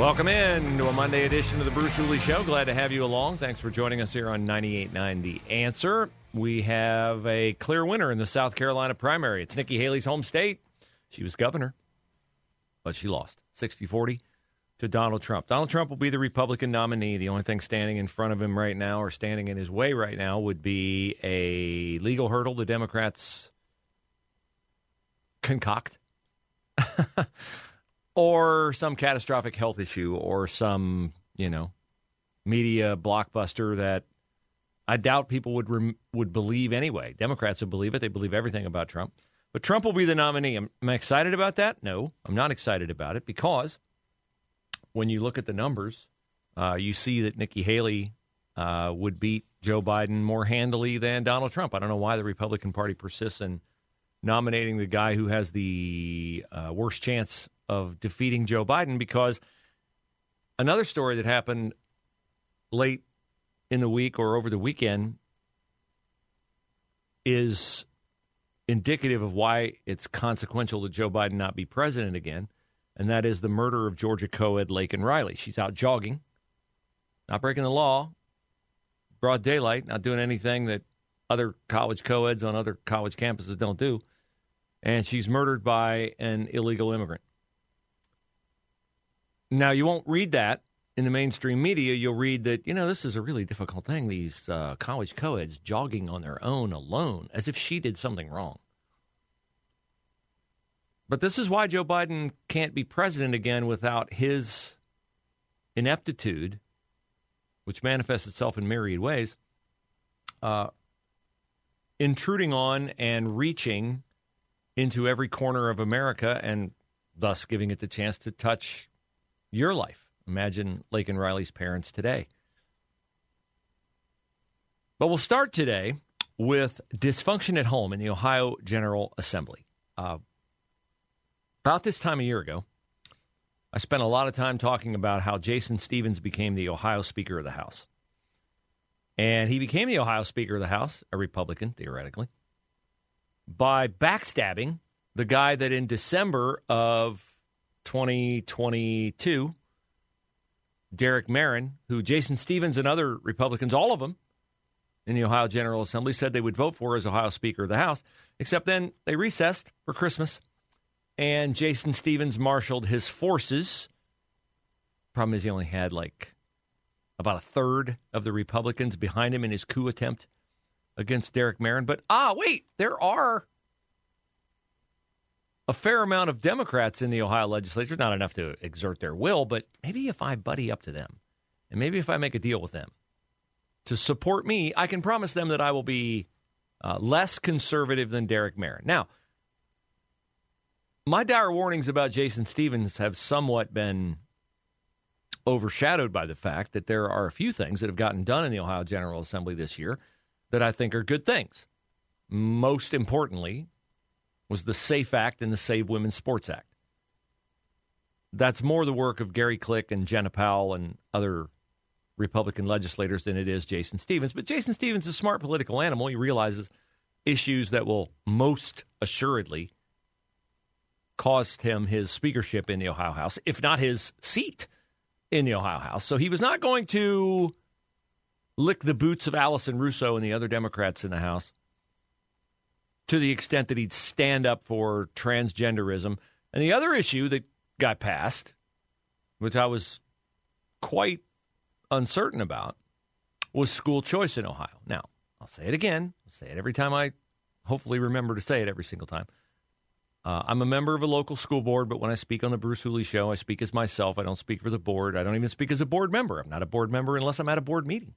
Welcome in to a Monday edition of the Bruce Hooley Show. Glad to have you along. Thanks for joining us here on 98.9 The Answer. We have a clear winner in the South Carolina primary. It's Nikki Haley's home state. She was governor, but she lost 60 40 to Donald Trump. Donald Trump will be the Republican nominee. The only thing standing in front of him right now or standing in his way right now would be a legal hurdle the Democrats concoct. or some catastrophic health issue or some, you know, media blockbuster that I doubt people would rem- would believe anyway. Democrats would believe it. They believe everything about Trump. But Trump will be the nominee. Am, am I excited about that? No, I'm not excited about it because when you look at the numbers, uh, you see that Nikki Haley uh, would beat Joe Biden more handily than Donald Trump. I don't know why the Republican Party persists in nominating the guy who has the uh, worst chance of defeating Joe Biden because another story that happened late in the week or over the weekend is indicative of why it's consequential that Joe Biden not be president again, and that is the murder of Georgia co-ed Laken Riley. She's out jogging, not breaking the law, broad daylight, not doing anything that other college co-eds on other college campuses don't do, and she's murdered by an illegal immigrant. Now, you won't read that in the mainstream media. You'll read that, you know, this is a really difficult thing. These uh, college co-eds jogging on their own alone, as if she did something wrong. But this is why Joe Biden can't be president again without his ineptitude, which manifests itself in myriad ways, uh, intruding on and reaching into every corner of America and thus giving it the chance to touch your life. Imagine Laken Riley's parents today. But we'll start today with dysfunction at home in the Ohio General Assembly. Uh, about this time a year ago, I spent a lot of time talking about how Jason Stephens became the Ohio Speaker of the House. And he became the Ohio Speaker of the House, a Republican, theoretically, by backstabbing the guy that in December of 2022, Derek Merrin, who Jason Stephens and other Republicans, all of them in the Ohio General Assembly, said they would vote for as Ohio Speaker of the House, except then they recessed for Christmas, and Jason Stephens marshaled his forces. Problem is, he only had like about a third of the Republicans behind him in his coup attempt against Derek Merrin. But ah, wait, there are a fair amount of Democrats in the Ohio legislature, not enough to exert their will, but maybe if I buddy up to them and maybe if I make a deal with them to support me, I can promise them that I will be uh, less conservative than Derek Merrin. Now, my dire warnings about Jason Stephens have somewhat been overshadowed by the fact that there are a few things that have gotten done in the Ohio General Assembly this year that I think are good things. Most importantly, was the SAFE Act and the Save Women's Sports Act. That's more the work of Gary Click and Jenna Powell and other Republican legislators than it is Jason Stephens. But Jason Stephens is a smart political animal. He realizes issues that will most assuredly cost him his speakership in the Ohio House, if not his seat in the Ohio House. So he was not going to lick the boots of Allison Russo and the other Democrats in the House to the extent that he'd stand up for transgenderism. And the other issue that got passed, which I was quite uncertain about, was school choice in Ohio. Now, I'll say it again. I'll say it every time I hopefully remember to say it every single time. Uh, I'm a member of a local school board, but when I speak on the Bruce Hooley show, I speak as myself. I don't speak for the board. I don't even speak as a board member. I'm not a board member unless I'm at a board meeting.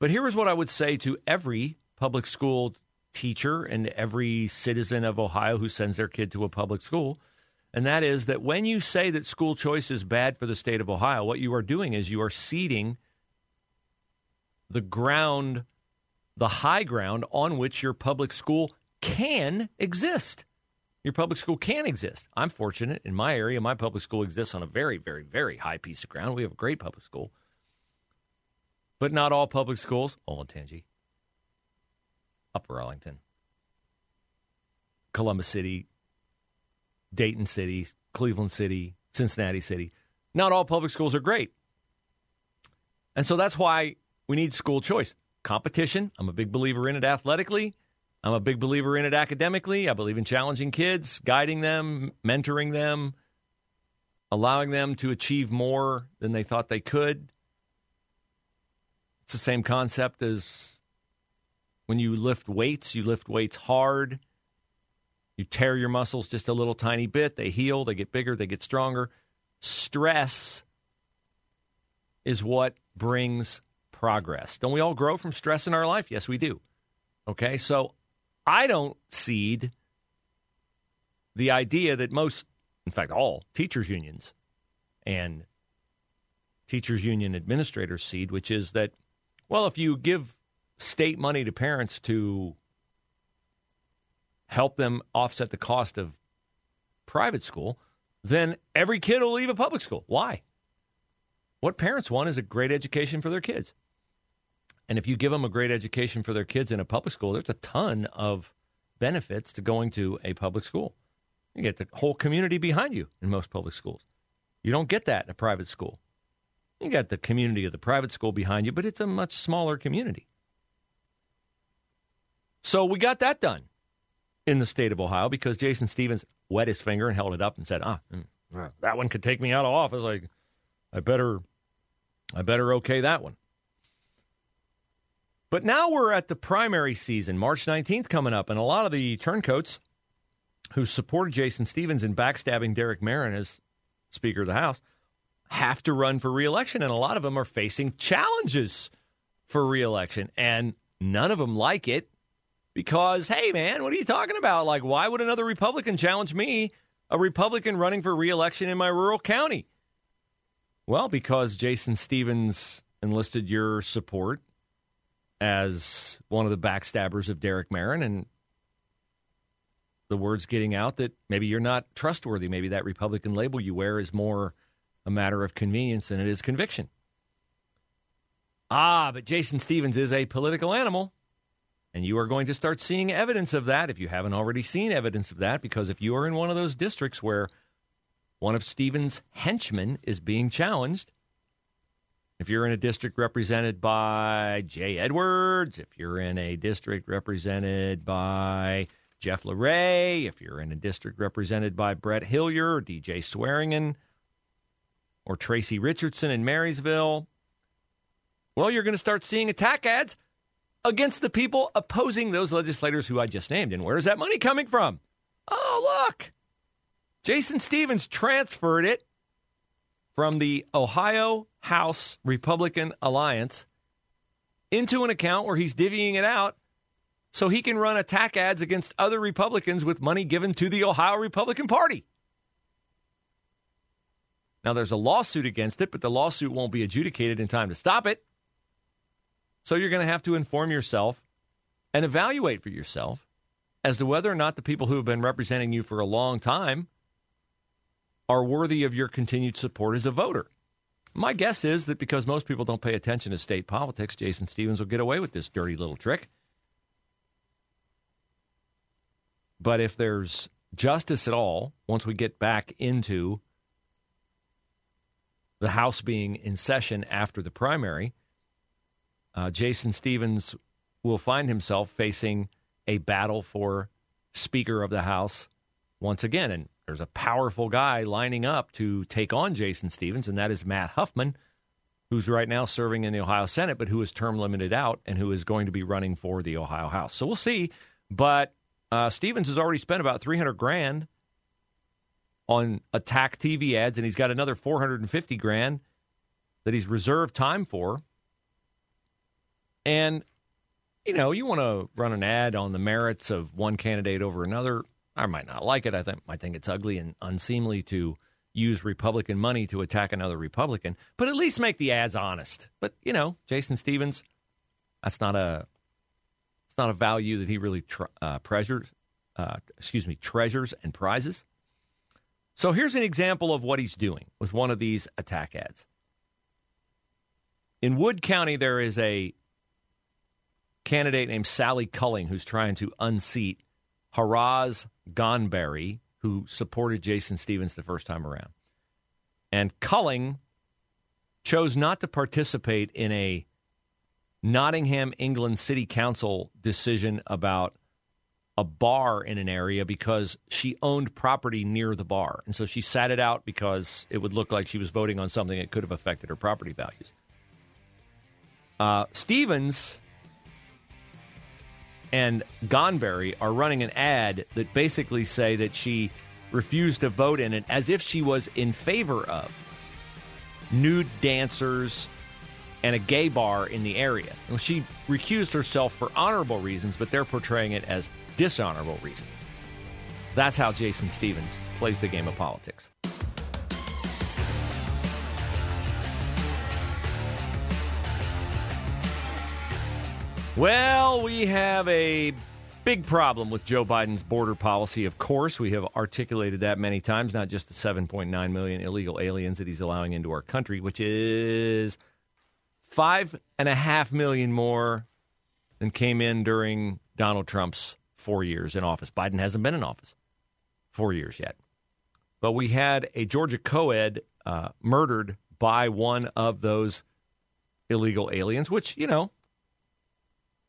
But here is what I would say to every public school teacher and every citizen of Ohio who sends their kid to a public school. And that is that when you say that school choice is bad for the state of Ohio, what you are doing is you are ceding the ground, the high ground on which your public school can exist. Your public school can exist. I'm fortunate in my area, my public school exists on a very, very, very high piece of ground. We have a great public school. But not all public schools, Olentangy, Upper Arlington, Columbus City, Dayton City, Cleveland City, Cincinnati City. Not all public schools are great. And so that's why we need school choice. Competition, I'm a big believer in it athletically. I'm a big believer in it academically. I believe in challenging kids, guiding them, mentoring them, allowing them to achieve more than they thought they could. It's the same concept as when you lift weights, you lift weights hard. You tear your muscles just a little tiny bit, they heal, they get bigger, they get stronger. Stress is what brings progress. Don't we all grow from stress in our life? Yes, we do. Okay, so I don't cede the idea that most, in fact, all teachers' unions and teachers' union administrators cede, which is that, well, if you give state money to parents to help them offset the cost of private school, then every kid will leave a public school. Why? What parents want is a great education for their kids. And if you give them a great education for their kids in a public school, there's a ton of benefits to going to a public school. You get the whole community behind you in most public schools. You don't get that in a private school. You got the community of the private school behind you, but it's a much smaller community. So we got that done in the state of Ohio because Jason Stephens wet his finger and held it up and said, "Ah, mm, that one could take me out of office. I, I better, I better okay that one." But now we're at the primary season, March 19th coming up, and a lot of the turncoats who supported Jason Stephens in backstabbing Derek Merrin as Speaker of the House have to run for reelection, and a lot of them are facing challenges for reelection, and none of them like it because, hey, man, what are you talking about? Like, why would another Republican challenge me, a Republican running for reelection in my rural county? Well, because Jason Stephens enlisted your support as one of the backstabbers of Derek Merrin, and the word's getting out that maybe you're not trustworthy. Maybe that Republican label you wear is more a matter of convenience than it is conviction. Ah, but Jason Stephens is a political animal. And you are going to start seeing evidence of that if you haven't already seen evidence of that, because if you are in one of those districts where one of Stephens' henchmen is being challenged, if you're in a district represented by Jay Edwards, if you're in a district represented by Jeff LaRe, if you're in a district represented by Brett Hilliard DJ Swearingen or Tracy Richardson in Marysville, well, you're going to start seeing attack ads against the people opposing those legislators who I just named. And where is that money coming from? Oh, look. Jason Stephens transferred it from the Ohio House Republican Alliance into an account where he's divvying it out so he can run attack ads against other Republicans with money given to the Ohio Republican Party. Now, there's a lawsuit against it, but the lawsuit won't be adjudicated in time to stop it. So you're going to have to inform yourself and evaluate for yourself as to whether or not the people who have been representing you for a long time are worthy of your continued support as a voter. My guess is that because most people don't pay attention to state politics, Jason Stephens will get away with this dirty little trick. But if there's justice at all, once we get back into the House being in session after the primary, uh, Jason Stephens will find himself facing a battle for Speaker of the House once again. And there's a powerful guy lining up to take on Jason Stephens, and that is Matt Huffman, who's right now serving in the Ohio Senate, but who is term limited out and who is going to be running for the Ohio House. So we'll see. But Uh, Stephens has already spent about 300 grand on attack TV ads, and he's got another 450 grand that he's reserved time for. And, you know, you want to run an ad on the merits of one candidate over another. I might not like it. I think I think it's ugly and unseemly to use Republican money to attack another Republican, but at least make the ads honest. But you know, Jason Stephens, that's not a it's not a value that he really tre- uh, treasures. Uh, excuse me, treasures and prizes. So here's an example of what he's doing with one of these attack ads. In Wood County, there is a candidate named Sally Culling who's trying to unseat Haraz Ghanbari, who supported Jason Stephens the first time around. And Culling chose not to participate in a Nottingham, England City Council decision about a bar in an area because she owned property near the bar. And so she sat it out because it would look like she was voting on something that could have affected her property values. Uh, Stephens and Ghanbari are running an ad that basically say that she refused to vote in it as if she was in favor of nude dancers and a gay bar in the area. She recused herself for honorable reasons, but they're portraying it as dishonorable reasons. That's how Jason Stephens plays the game of politics. Well, we have a big problem with Joe Biden's border policy. Of course, we have articulated that many times, not just the 7.9 million illegal aliens that he's allowing into our country, which is five and a half million more than came in during Donald Trump's four years in office. Biden hasn't been in office four years yet. But we had a Georgia co ed uh, murdered by one of those illegal aliens, which, you know,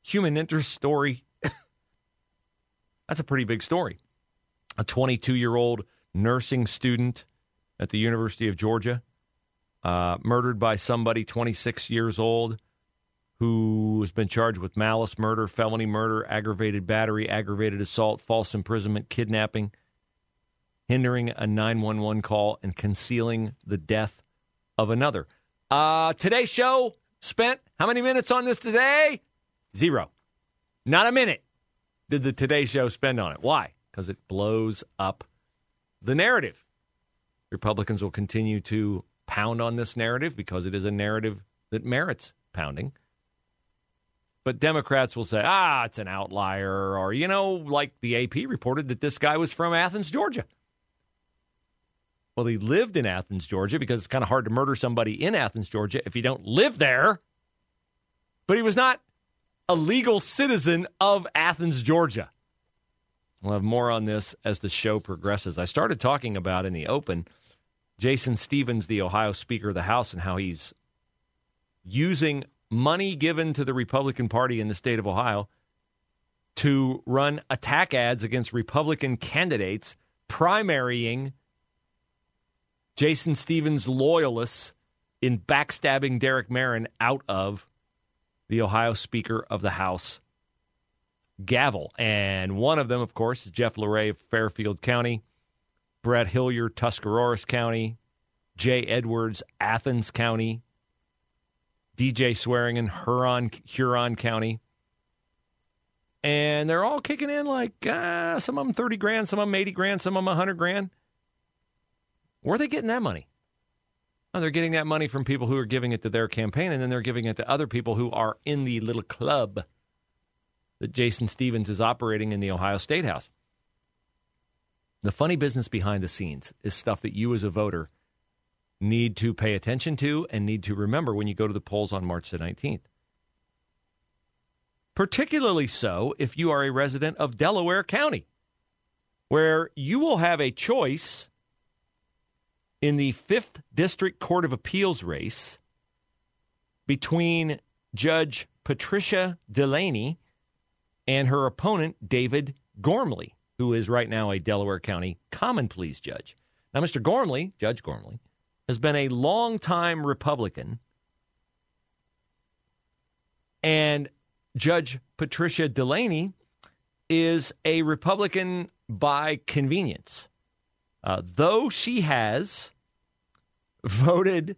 human interest story. That's a pretty big story. A 22 year old nursing student at the University of Georgia, uh, murdered by somebody 26 years old who has been charged with malice murder, felony murder, aggravated battery, aggravated assault, false imprisonment, kidnapping, hindering a 911 call, and concealing the death of another. Uh, today's show spent how many minutes on this today? Zero. Not a minute did the Today Show spend on it. Why? Because it blows up the narrative. Republicans will continue to pound on this narrative because it is a narrative that merits pounding. But Democrats will say, ah, it's an outlier. Or, you know, like the AP reported that this guy was from Athens, Georgia. Well, he lived in Athens, Georgia, because it's kind of hard to murder somebody in Athens, Georgia if you don't live there. But he was not a legal citizen of Athens, Georgia. We'll have more on this as the show progresses. I started talking about in the open Jason Stephens, the Ohio Speaker of the House, and how he's using money given to the Republican Party in the state of Ohio to run attack ads against Republican candidates, primarying Jason Stephens loyalists in backstabbing Derek Merrin out of the Ohio Speaker of the House gavel. And one of them, of course, is Jeff LaRe of Fairfield County, Brett Hilliard, Tuscarawas County, Jay Edwards, Athens County, DJ Swearingen, Huron, Huron County. And they're all kicking in like uh, some of them 30 grand, some of them 80 grand, some of them 100 grand. Where are they getting that money? Oh, they're getting that money from people who are giving it to their campaign, and then they're giving it to other people who are in the little club that Jason Stephens is operating in the Ohio State House. The funny business behind the scenes is stuff that you as a voter need to pay attention to and need to remember when you go to the polls on March the 19th. Particularly so if you are a resident of Delaware County, where you will have a choice in the 5th District Court of Appeals race between Judge Patricia Delaney and her opponent, David Gormley, who is right now a Delaware County Common Pleas judge. Now, Mr. Gormley, Judge Gormley, has been a longtime Republican, and Judge Patricia Delaney is a Republican by convenience. Uh, though she has voted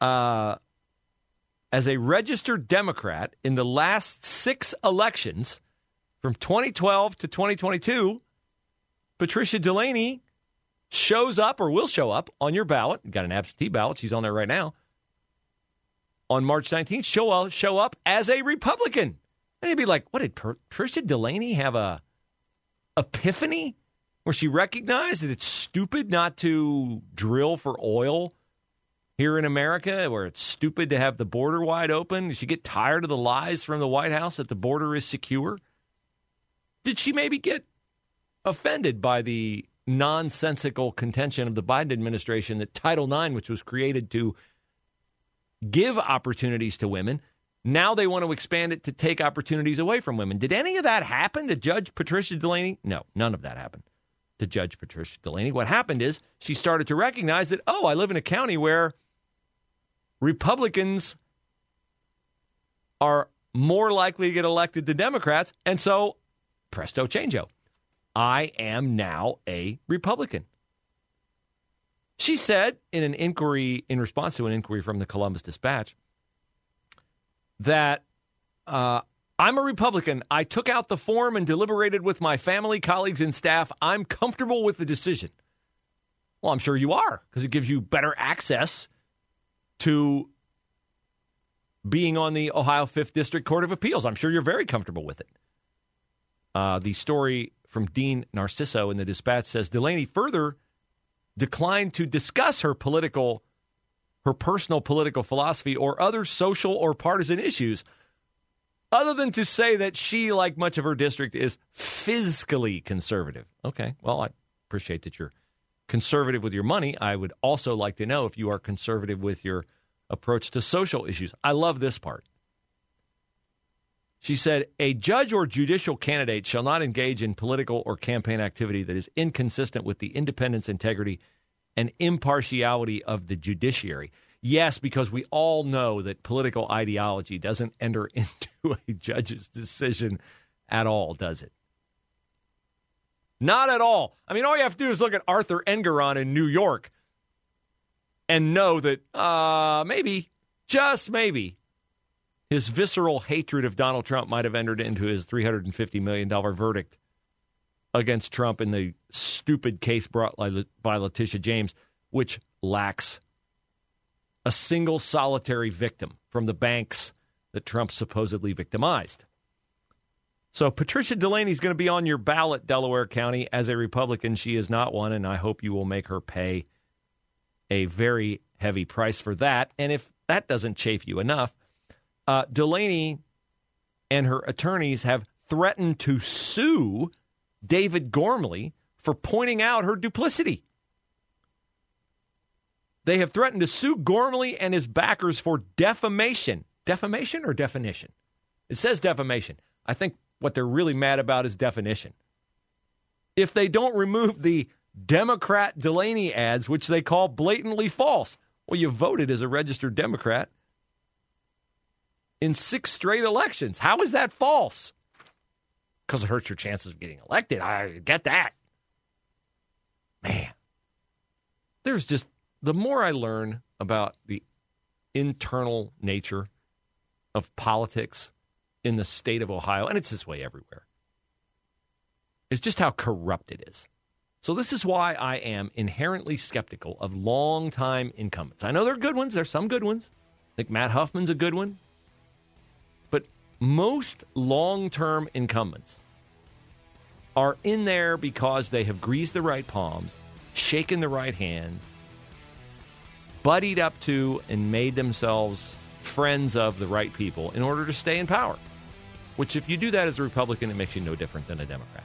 uh, as a registered Democrat in the last six elections from 2012 to 2022, Patricia Delaney shows up or will show up on your ballot. You've got an absentee ballot. She's on there right now. On March 19th, she'll show up as a Republican. And you'd be like, what did Patricia Delaney have a epiphany where she recognized that it's stupid not to drill for oil here in America, where it's stupid to have the border wide open? Did she get tired of the lies from the White House that the border is secure? Did she maybe get offended by the nonsensical contention of the Biden administration that Title IX, which was created to give opportunities to women, now they want to expand it to take opportunities away from women. Did any of that happen to Judge Patricia Delaney? No, none of that happened to Judge Patricia Delaney. What happened is she started to recognize that, oh, I live in a county where Republicans are more likely to get elected than Democrats. And so, presto changeo. I am now a Republican. She said in an inquiry, in response to an inquiry from the Columbus Dispatch, that uh, I'm a Republican. I took out the form and deliberated with my family, colleagues, and staff. I'm comfortable with the decision. Well, I'm sure you are because it gives you better access to being on the Ohio 5th District Court of Appeals. I'm sure you're very comfortable with it. Uh, the story from Dean Narciso in the dispatch says Delaney further declined to discuss her political, her personal political philosophy or other social or partisan issues, other than to say that she, like much of her district, is fiscally conservative. Okay, well, I appreciate that you're conservative with your money. I would also like to know if you are conservative with your approach to social issues. I love this part. She said, A judge or judicial candidate shall not engage in political or campaign activity that is inconsistent with the independence, integrity, and impartiality of the judiciary. Yes, because we all know that political ideology doesn't enter into a judge's decision at all, does it? Not at all. I mean, all you have to do is look at Arthur Engoron in New York and know that uh, maybe, just maybe, his visceral hatred of Donald Trump might have entered into his $350 million verdict against Trump in the stupid case brought by Letitia James, which lacks a single solitary victim from the banks that Trump supposedly victimized. So Patricia Delaney is going to be on your ballot, Delaware County, as a Republican. She is not one, and I hope you will make her pay a very heavy price for that. And if that doesn't chafe you enough, uh, Delaney and her attorneys have threatened to sue David Gormley for pointing out her duplicity. They have threatened to sue Gormley and his backers for defamation. Defamation or definition? It says defamation. I think what they're really mad about is definition. If they don't remove the Democrat Delaney ads, which they call blatantly false, well, you voted as a registered Democrat in six straight elections. How is that false? Because it hurts your chances of getting elected. I get that. Man, there's just the more I learn about the internal nature of politics in the state of Ohio, and it's this way everywhere, it's just how corrupt it is. So, this is why I am inherently skeptical of long-time incumbents. I know there are good ones, there's some good ones. I think Matt Huffman's a good one But most long term incumbents are in there because they have greased the right palms, shaken the right hands, buddied up to, and made themselves friends of the right people in order to stay in power. Which, if you do that as a Republican, it makes you no different than a Democrat.